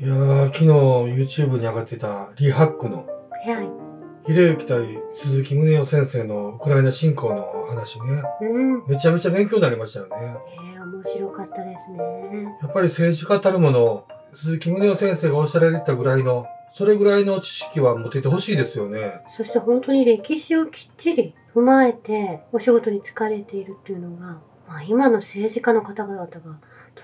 いやー、昨日 YouTube に上がってたリハックのはい。ひろゆき対鈴木宗男先生のウクライナ侵攻の話ね。うん。めちゃめちゃ勉強になりましたよね。ええ面白かったですね。やっぱり政治家たるもの、鈴木宗男先生がおっしゃられてたぐらいの、それぐらいの知識は持っていてほしいですよね。そして本当に歴史をきっちり踏まえてお仕事に就かれているっていうのが、まあ、今の政治家の方々がど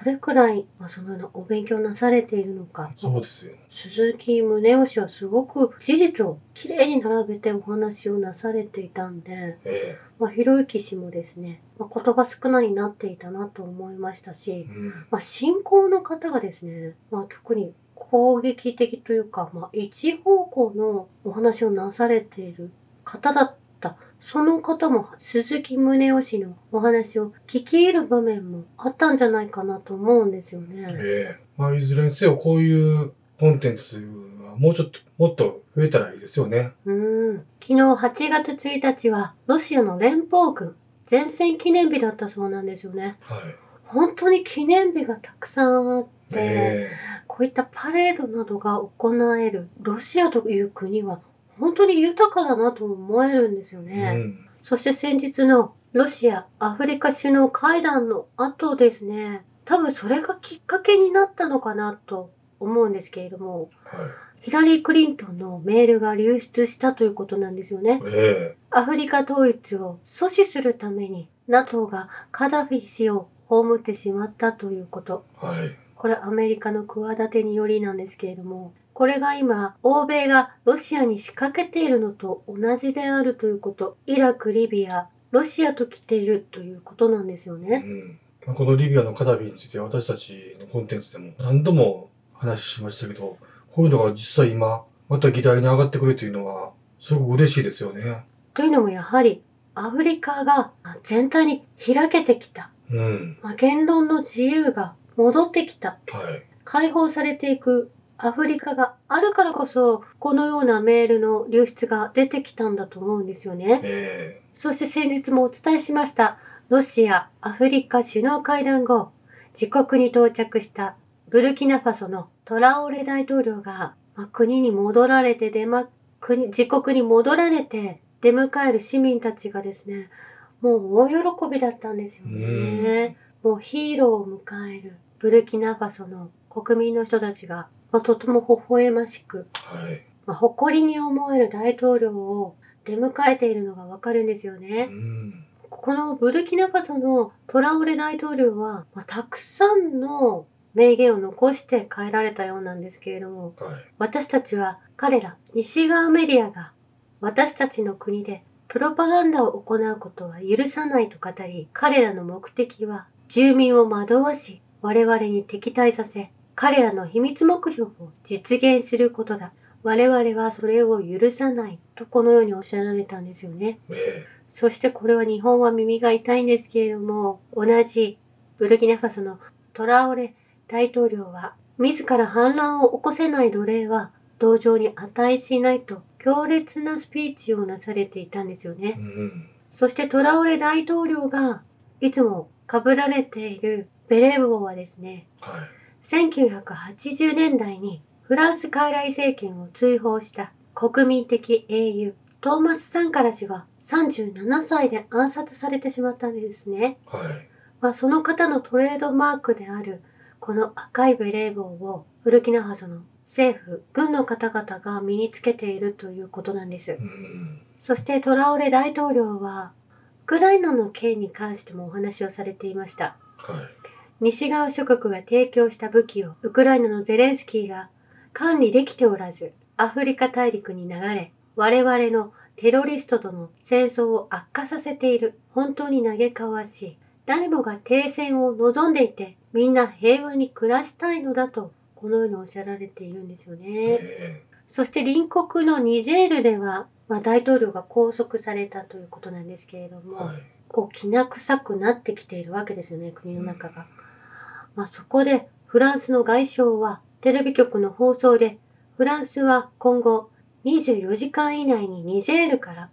れくらい、まあ、そのようなお勉強なされているのか。そうですよ。鈴木宗男氏はすごく事実をきれいに並べてお話をなされていたんで、えまあ、ひろゆき氏もですね、まあ、言葉少なになっていたなと思いましたえし、うん。まあ、信仰の方がですね、まあ、特に攻撃的というか、まあ、一方向のお話をなされている方だった。その方も鈴木宗男氏のお話を聞き入る場面もあったんじゃないかなと思うんですよね。ええまあ、いずれにせよこういうコンテンツはもうちょっと、もっと増えたらいいですよね。うん。昨日8月1日はロシアの連邦軍前線記念日だったそうなんですよね。はい。本当に記念日がたくさんあって、えこういったパレードなどが行えるロシアという国は本当に豊かだなと思えるんですよえね。うん。そして先日のロシア、アフリカ首脳会談の後ですね、多分それがきっかけになったのかなと思うんですけれども、はい。ヒラリー・クリントンのメールが流出したということなんですよね。えアフリカ統一を阻止するために NATO がカダフィ氏を葬ってしまったということ。えはい。これアメリカの企てによりなんですけれども、これが今、欧米がロシアに仕掛けているのと同じであるということ。イラク、リビア、ロシアと来ているということなんですようね。ん。まあこのリビアのカダフィについて私たちのコンテンツでも何度も話しましたけど、こういうのが実際今、また議題に上がってくるというのは、すごく嬉しいですよね。というのもやはり、アフリカが全体に開けてきた。うん。まあ言論の自由が戻ってきた。はい。解放されていくアフリカがあるからこそ、このようなメールの流出が出てきたんだと思うんですよね。えそして先日もお伝えしました、ロシア・アフリカ首脳会談後、自国に到着したブルキナファソのトラオレ大統領が、まあ国に戻られて出ま、国、自国に戻られて出迎える市民たちがですね、もう大喜びだったんですよね。もうヒーローを迎えるブルキナファソの国民の人たちが、まあ、とても微笑ましく、えはい。まあ、誇りに思える大統領を出迎えているのがわかるんですようね。ん。このブルキナファソのトラオレ大統領は、まあ、たくさんの名言を残して帰られたようなんですけれども、はい。私たちは彼ら西側メディアが私たちの国でプロパガンダを行うことは許さないと語り、彼らの目的は住民を惑わし、我々に敵対させ、彼らの秘密目標を実現することだ。我々はそれを許さない。とこのようにおっしゃられたんですよね。えそしてこれは日本は耳が痛いんですけれども、同じブルキナファソのトラオレ大統領は、自ら反乱を起こせない奴隷は同情に値しないと強烈なスピーチをなされていたんですよえね。うん。そしてトラオレ大統領がいつも被られているベレー帽はですね、はい。1980年代にフランス傀儡政権を追放した国民的英雄トーマス・サンカラ氏が37歳で暗殺されてしまったんですね。はい。まあ、その方のトレードマークであるこの赤いベレー帽をブルキナファソの政府、軍の方々が身につけているということなんですう。ん。そしてトラオレ大統領はウクライナの件に関してもお話をされていました。はい。西側諸国が提供した武器をウクライナのゼレンスキーが管理できておらず、アフリカ大陸に流れ、我々のテロリストとの戦争を悪化させている。本当に嘆かわしい。誰もが停戦を望んでいて、みんな平和に暮らしたいのだと、このようにおっしゃられているんですよね。えそして隣国のニジェールでは、まあ、大統領が拘束されたということなんですけれども、えはい。こう、きな臭くなってきているわけですよね、国の中が。まあ、そこで、フランスの外相は、テレビ局の放送で、フランスは今後、24時間以内にニジェールから、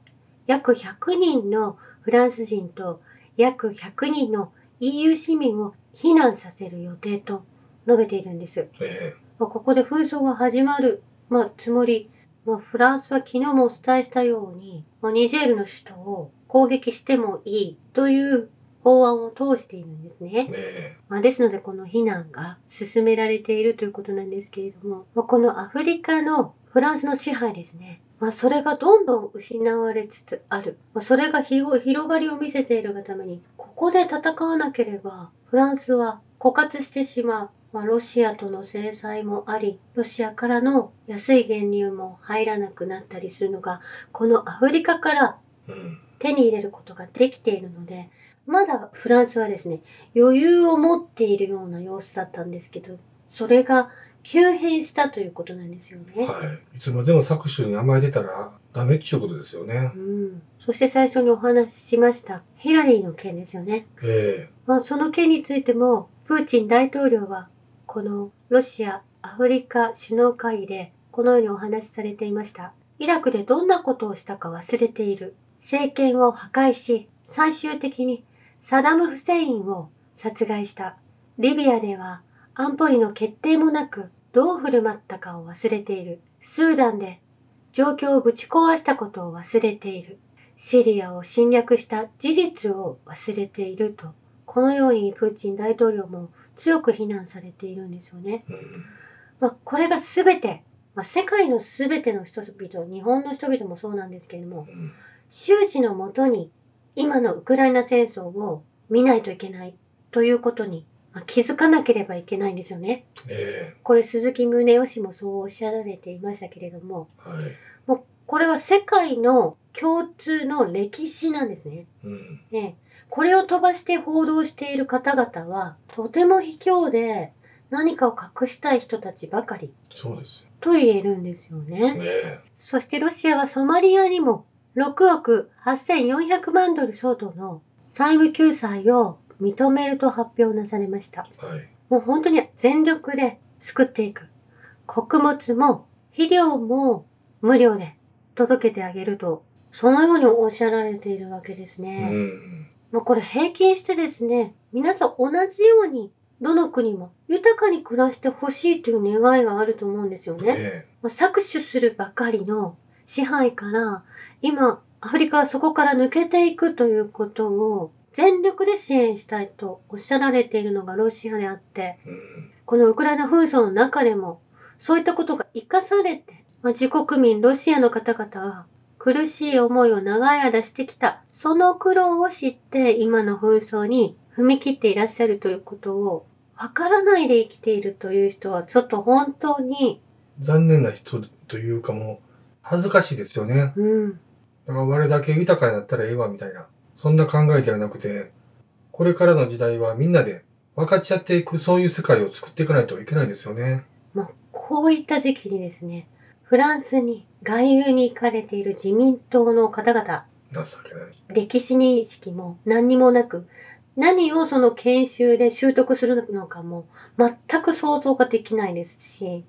約100人のフランス人と、約100人の EU 市民を避難させる予定と述べているんです。えまあ、ここで紛争が始まる、まあ、つもり、まあ、フランスは昨日もお伝えしたように、まあ、ニジェールの首都を攻撃してもいいという法案を通しているんですね。ねまあ、ですので、この避難が進められているということなんですけれども、まあ、このアフリカのフランスの支配ですね。まあ、それがどんどん失われつつある。まあ、それが広広がりを見せているがために、ここで戦わなければ、フランスは枯渇してしまう。まあ、ロシアとの制裁もあり、ロシアからの安い原油も入らなくなったりするのが、このアフリカからうん。手に入れることができているので、まだフランスはですね、余裕を持っているような様子だったんですけど、それが急変したということなんですよね。はい。いつまでも搾取に甘えてたらダメっちゅうことですよねう。ん、そして最初にお話ししましたヒラリーの件ですよね。えまあ、その件についても、プーチン大統領は、このロシア・アフリカ首脳会議で、このようにお話しされていました。イラクでどんなことをしたか忘れている。政権を破壊し、最終的にサダム・フセインを殺害した。リビアでは安保理の決定もなく、どう振る舞ったかを忘れている。スーダンで状況をぶち壊したことを忘れている。シリアを侵略した事実を忘れていると。このようにプーチン大統領も強く非難されているんですよね。まあ、これが全て、まあ、世界の全ての人々、日本の人々もそうなんですけれども、うん。周知のもとに今のウクライナ戦争を見ないといけないということに、まあ、気づかなければいけないんですよね。えこれ鈴木宗男氏もそうおっしゃられていましたけれども、えはい。もうこれは世界の共通の歴史なんですね。うん。ね、これを飛ばして報道している方々は、とても卑怯で何かを隠したい人たちばかりそうですよ。と言えるんですよね。ねえそしてロシアはソマリアにも6億8400万ドル相当の債務救済を認めると発表なされました。はい。もう本当に全力で救っていく。穀物も肥料も無料で届けてあげると、そのようにおっしゃられているわけですうね。ん。まあこれ平均してですね、皆さん同じように、どの国も豊かに暮らしてほしいという願いがあると思うんですよね。えまあ、搾取するばかりの支配から、今、アフリカはそこから抜けていくということを全力で支援したいとおっしゃられているのがロシアであって。このウクライナ紛争の中でも、そういったことが生かされて、まあ、自国民、ロシアの方々が苦しい思いを長い間してきた、その苦労を知って今の紛争に踏み切っていらっしゃるということを、わからないで生きているという人は、ちょっと本当に、残念な人というかもう、恥ずかしいですよね。うん、だから我だけ豊かになったらええわみたいな。そんな考えではなくて、これからの時代はみんなで分かち合っていくそういう世界を作っていかないといけないですよね。まあ、こういった時期にですね、フランスに外遊に行かれている自民党の方々、情けない。歴史認識も何にもなく、何をその研修で習得するのかも全く想像ができないですし、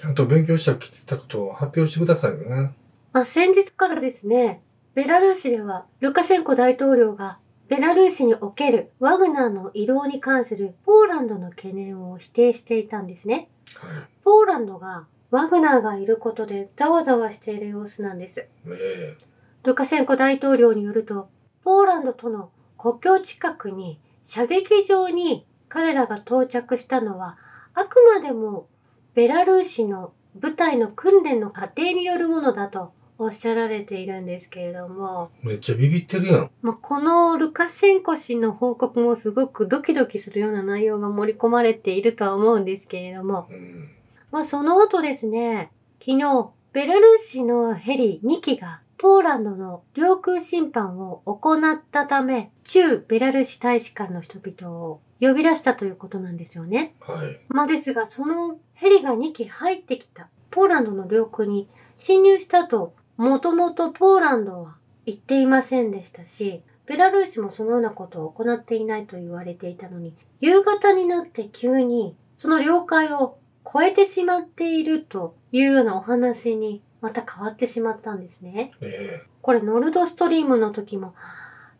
ちゃんと勉強してきてたことを発表してくださいね。まあ、先日からですね、ベラルーシではルカシェンコ大統領がベラルーシにおけるワグナーの移動に関するポーランドの懸念を否定していたんですね。はポーランドがワグナーがいることでざわざわしている様子なんです。い。えルカシェンコ大統領によると、ポーランドとの国境近くに射撃場に彼らが到着したのは、あくまでもベラルーシの部隊の訓練の過程によるものだとおっしゃられているんですけれども、えめっちゃビビってるやん。まあ、このルカシェンコ氏の報告もすごくドキドキするような内容が盛り込まれているとは思うんですけれども、うん。まあ、その後ですね、昨日、ベラルーシのヘリ2機がポーランドの領空侵犯を行ったため、駐ベラルーシ大使館の人々を呼び出したということなんですよね。はい。まあですが、そのヘリが2機入ってきたポーランドの領空に侵入したと、もともとポーランドは言っていませんでしたし、ベラルーシもそのようなことを行っていないと言われていたのに、夕方になって急にその領海を超えてしまっているというようなお話にまた変わってしまったんですね。えこれノルドストリームの時も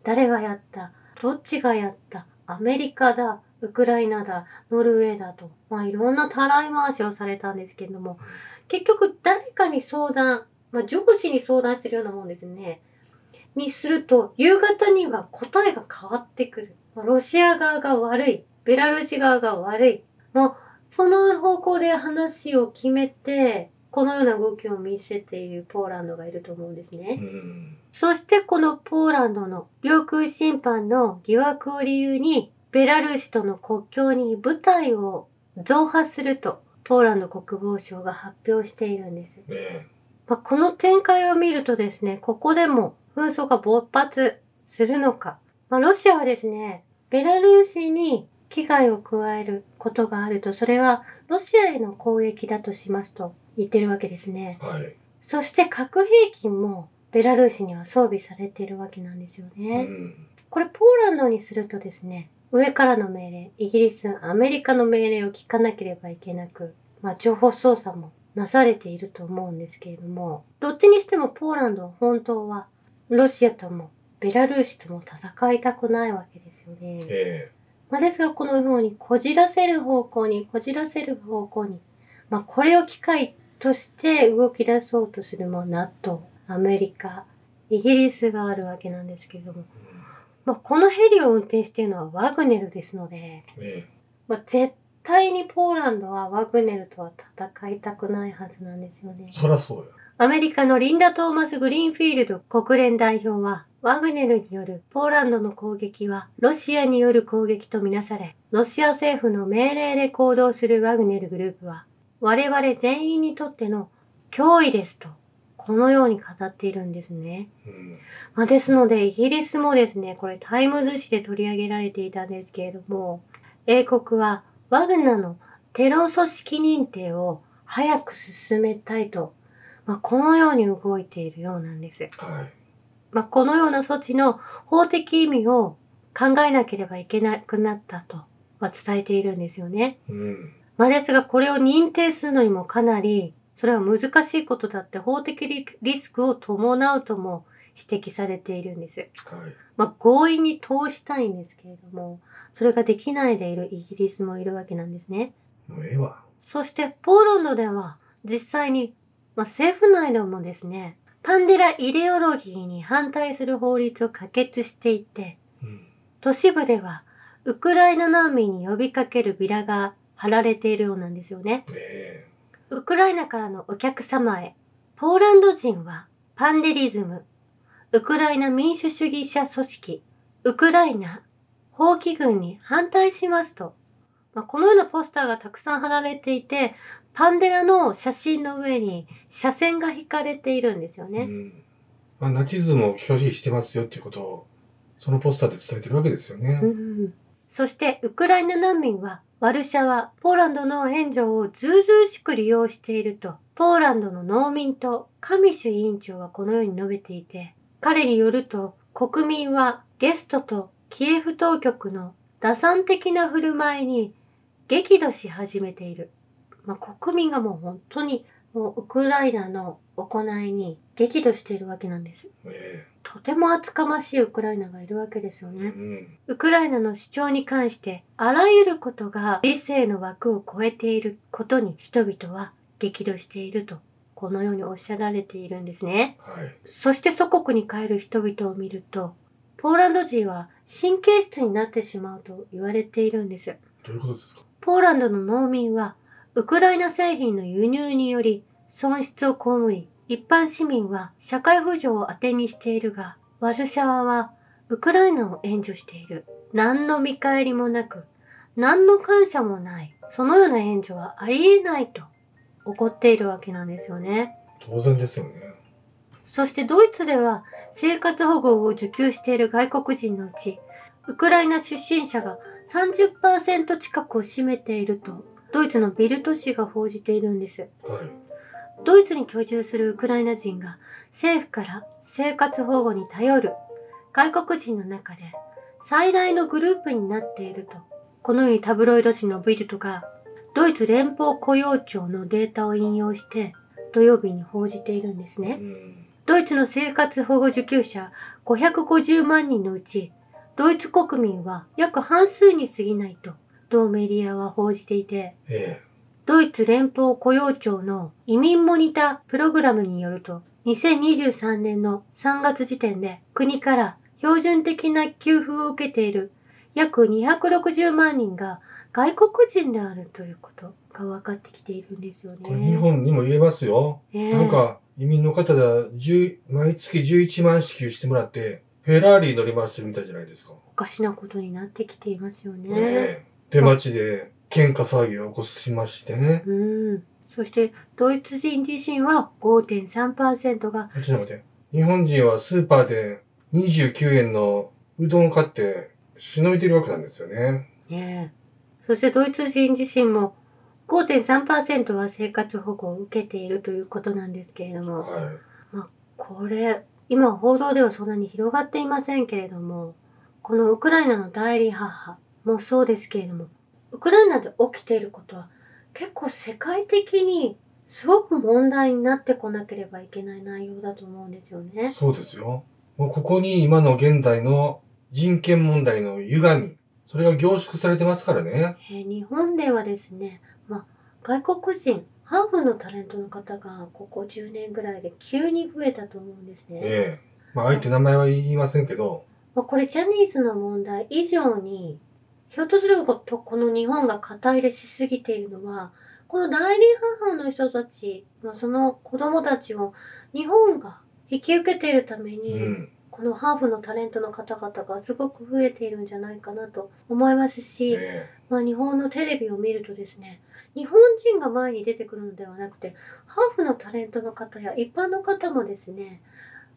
誰がやった？どっちがやった？アメリカだウクライナだ、ノルウェーだと、まあいろんなたらい回しをされたんですけれども、結局誰かに相談、まあ上司に相談してるようなもんですね。にすると、夕方には答えが変わってくる。まロシア側が悪い。ベラルーシ側が悪い。もう、その方向で話を決めて、このような動きを見せているポーランドがいると思うんですね。うん。そしてこのポーランドの領空侵犯の疑惑を理由に、ベラルーシとの国境に部隊を増派すると、ポーランド国防省が発表しているんです。ねまあ、この展開を見るとですね、ここでも紛争が勃発するのか。まあ、ロシアはですね、ベラルーシに危害を加えることがあると、それはロシアへの攻撃だとしますと言ってるわけですね。はい。そして核兵器もベラルーシには装備されているわけなんですようね。ん。これポーランドにするとですね、上からの命令、イギリス、アメリカの命令を聞かなければいけなく、まあ情報操作もなされていると思うんですけれども、どっちにしてもポーランドは本当はロシアともベラルーシとも戦いたくないわけですよね。えまあ、ですがこのようにこじらせる方向にこじらせる方向に、まあ、これを機会として動き出そうとするもの NATO、アメリカ、イギリスがあるわけなんですけれども、まあ、このヘリを運転しているのはワグネルですので、ええまあ、絶対にポーランドはワグネルとは戦いたくないはずなんですよねえ。そらそうよ。アメリカのリンダ・トーマス・グリーンフィールド国連代表は、ワグネルによるポーランドの攻撃はロシアによる攻撃とみなされ、ロシア政府の命令で行動するワグネルグループは、我々全員にとっての脅威ですと、このように語っているんですね。うん。まあ、ですので、イギリスもですね、これタイムズ紙で取り上げられていたんですけれども、英国はワグナーのテロ組織認定を早く進めたいと、まあ、このように動いているようなんです。はい。まあ、このような措置の法的意味を考えなければいけなくなったと、まあ、伝えているんですよね。うん。まあ、ですが、これを認定するのにもかなり、それは難しいことだって法的リリスクを伴うとも指摘されているんです。はい。まあ、強引に通したいんですけれども、それができないでいるイギリスもいるわけなんですね。もうええわ。そして、ポーランドでは実際に、まあ、政府内でもですね、パンデライデオロギーに反対する法律を可決していて、うん。都市部ではウクライナ難民に呼びかけるビラが貼られているようなんですよね。えウクライナからのお客様へ、ポーランド人はパンデリズム、ウクライナ民主主義者組織、ウクライナ放棄軍に反対しますと、まあ、このようなポスターがたくさん貼られていて、パンデラの写真の上に斜線が引かれているんですよえね。うん。まあ、ナチズムを拒否してますよっていうことを、そのポスターで伝えてるわけですよね。うんそして、ウクライナ難民は、ワルシャワ、ポーランドの援助をずうずうしく利用していると、ポーランドの農民とカミシュ委員長はこのように述べていて、彼によると、国民はゲストとキエフ当局の打算的な振る舞いに激怒し始めている。まあ、国民がもう本当に、もうウクライナの行いに激怒しているわけなんです。えとても厚かましいウクライナがいるわけですよえね。うん。ウクライナの主張に関して、あらゆることが理性の枠を超えていることに人々は激怒していると、このようにおっしゃられているんですね。はい。そして祖国に帰る人々を見ると、ポーランド人は神経質になってしまうと言われているんです。どういうことですか？ポーランドの農民は、ウクライナ製品の輸入により損失を被り、一般市民は社会扶助を当てにしているが、ワルシャワはウクライナを援助している。何の見返りもなく、何の感謝もない。そのような援助はありえないと怒っているわけなんですよね。当然ですよね。そしてドイツでは生活保護を受給している外国人のうち、ウクライナ出身者が30%近くを占めていると、ドイツのビルト紙が報じているんです。はい。ドイツに居住するウクライナ人が政府から生活保護に頼る外国人の中で最大のグループになっていると、このようにタブロイド紙のビルトがドイツ連邦雇用庁のデータを引用して土曜日に報じているんですうね。ん。ドイツの生活保護受給者550万人のうち、ドイツ国民は約半数に過ぎないと同メディアは報じていて、えドイツ連邦雇用庁の移民モニタープログラムによると、2023年の3月時点で国から標準的な給付を受けている約260万人が外国人であるということが分かってきているんですよえこれ日ね。本にも言えますよ。ええなんか、移民の方で10毎月11万支給してもらって、フェラーリ乗り回してるみたいじゃないですか。おかしなことになってきていますよね。ええで、街で喧嘩騒ぎを起こしましてね。うん。そして、ドイツ人自身は5.3%が、ちょっと待って。日本人はスーパーで29円のうどんを買って、しのいでるわけなんですよね。ねえそしてドイツ人自身も5.3%は生活保護を受けているということなんですけれども、はい。これ、今報道ではそんなに広がっていませんけれども、このウクライナの代理母もそうですけれども、ウクライナで起きていることは結構世界的にすごく問題になってこなければいけない内容だと思うんですよね。そうですよ。もうここに今の現代の人権問題の歪み、それが凝縮されてますからね。えー日本ではですね、まあ、外国人、ハーフのタレントの方がここ10年ぐらいで急に増えたと思うんですね。ええ。まあ、相手名前は言いませんけど、まあ、これジャニーズの問題以上に、ひょっとするとこの日本が肩入れしすぎているのは、この代理母の人たち、まあ、その子供たちを日本が引き受けているためうに、ん。このハーフのタレントの方々がすごく増えているんじゃないかなと思いますし、えまあ、日本のテレビを見るとですね、日本人が前に出てくるのではなくて、ハーフのタレントの方や一般の方もですね、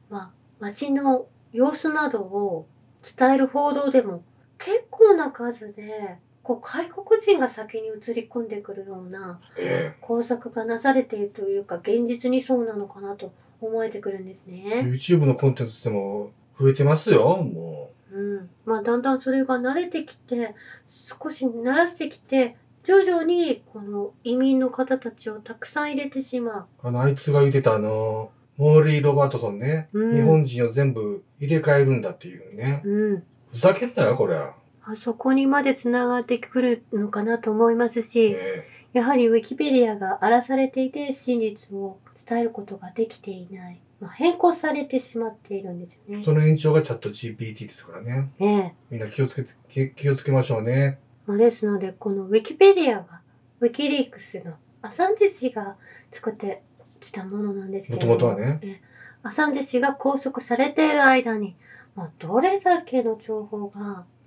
まあ、街の様子などを伝える報道でも結構な数で、こう外国人が先に映り込んでくるようなえ。え工作がなされているというか、現実にそうなのかなと思えてくるんですえ。ね。YouTube のコンテンツでも増えてますよ、もうん。まあ、だんだんそれが慣れてきて、少し慣らしてきて、徐々にこの移民の方たちをたくさん入れてしまう。あの、あいつが言ってたあの、モーリー・ロバートソンね。うん日本人を全部入れ替えるんだっていうねう。。うん。ふざけんなよ、これ。あそこにまで繋がってくるのかなと思いますし、えやはりウィキペディアが荒らされていて真実を伝えることができていない。まあ、変更されてしまっているんですよね。えその延長がチャット GPT ですからね。ええ。みんな気をつけて、気気をつけましょうね。まあ、ですので、このウィキペディアは、ウィキリークスのアサンジェ氏が作ってきたものなんですけれども。元々はねええアサンジェ氏が拘束されている間に、まあ、どれだけの情報が、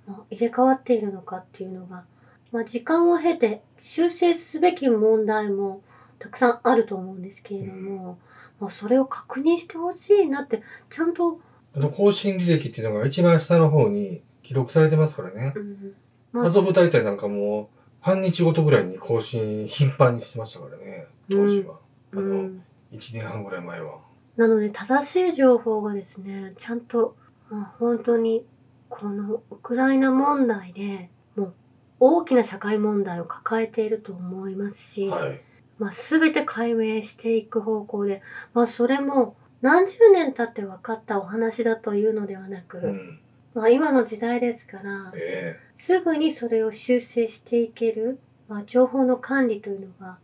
まあ、入れ替わっているのかっていうのが、まあ、時間を経て修正すべき問題もたくさんあると思うんですけれども、まあ、それを確認してほしいなって、ちゃんと、あの、更新履歴っていうのが一番下の方に記録されてますからね。うんまアゾブ大体なんかもう、半日ごとぐらいに更新頻繁にしてましたからね。当時は。あうの、ん1年半ぐらい前は。なので正しい情報がですね、ちゃんと、まあ、本当にこのウクライナ問題でもう大きな社会問題を抱えていると思いますし、はい。まあ、全て解明していく方向で、まあ、それも何十年経って分かったお話だというのではなく、うん。まあ、今の時代ですから、えすぐにそれを修正していける、まあ、情報の管理というのが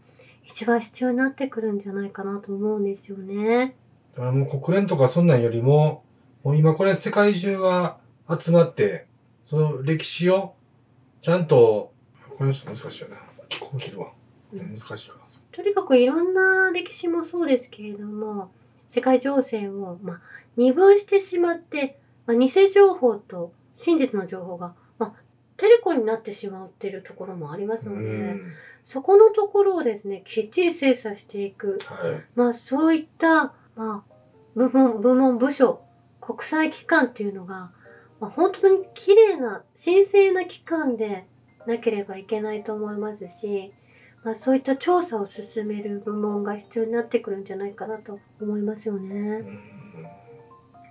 一番必要になってくるんじゃないかなと思うんですよね。えだからもう国連とかそんなんよりも、もう今これ世界中が集まって、その歴史をちゃんと、これ難しいよね。こう切るわ。うん難しいから。とにかくいろんな歴史もそうですけれども、世界情勢を、まあ、二分してしまって、まあ、偽情報と真実の情報が、まあ、テレコになってしまうっていうところもありますうので、ん。そこのところをですね、きっちり精査していく。はい。まあ、そういった、まあ、部門、部門、部署、国際機関っていうのが、まあ、本当に綺麗な、神聖な機関でなければいけないと思いますし、まあ、そういった調査を進める部門が必要になってくるんじゃないかなと思いますようね。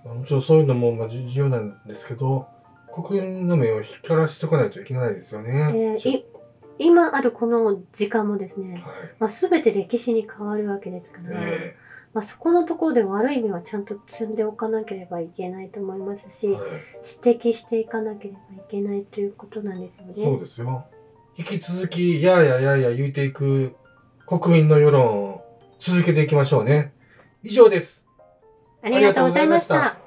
もちろんそういうのもまあ重要なんですけど、国民の目を光らしておかないといけないですよえね。ーい今あるこの時間もですね、はい。まあ、全て歴史に変わるわけですから、えまあ、そこのところで悪い面はちゃんと積んでおかなければいけないと思いますし、えはい。指摘していかなければいけないということなんですよそうね。ですよ。引き続き、やーやーやーやー言うていく国民の世論を続けていきましょうね。以上です。ありがとうございました。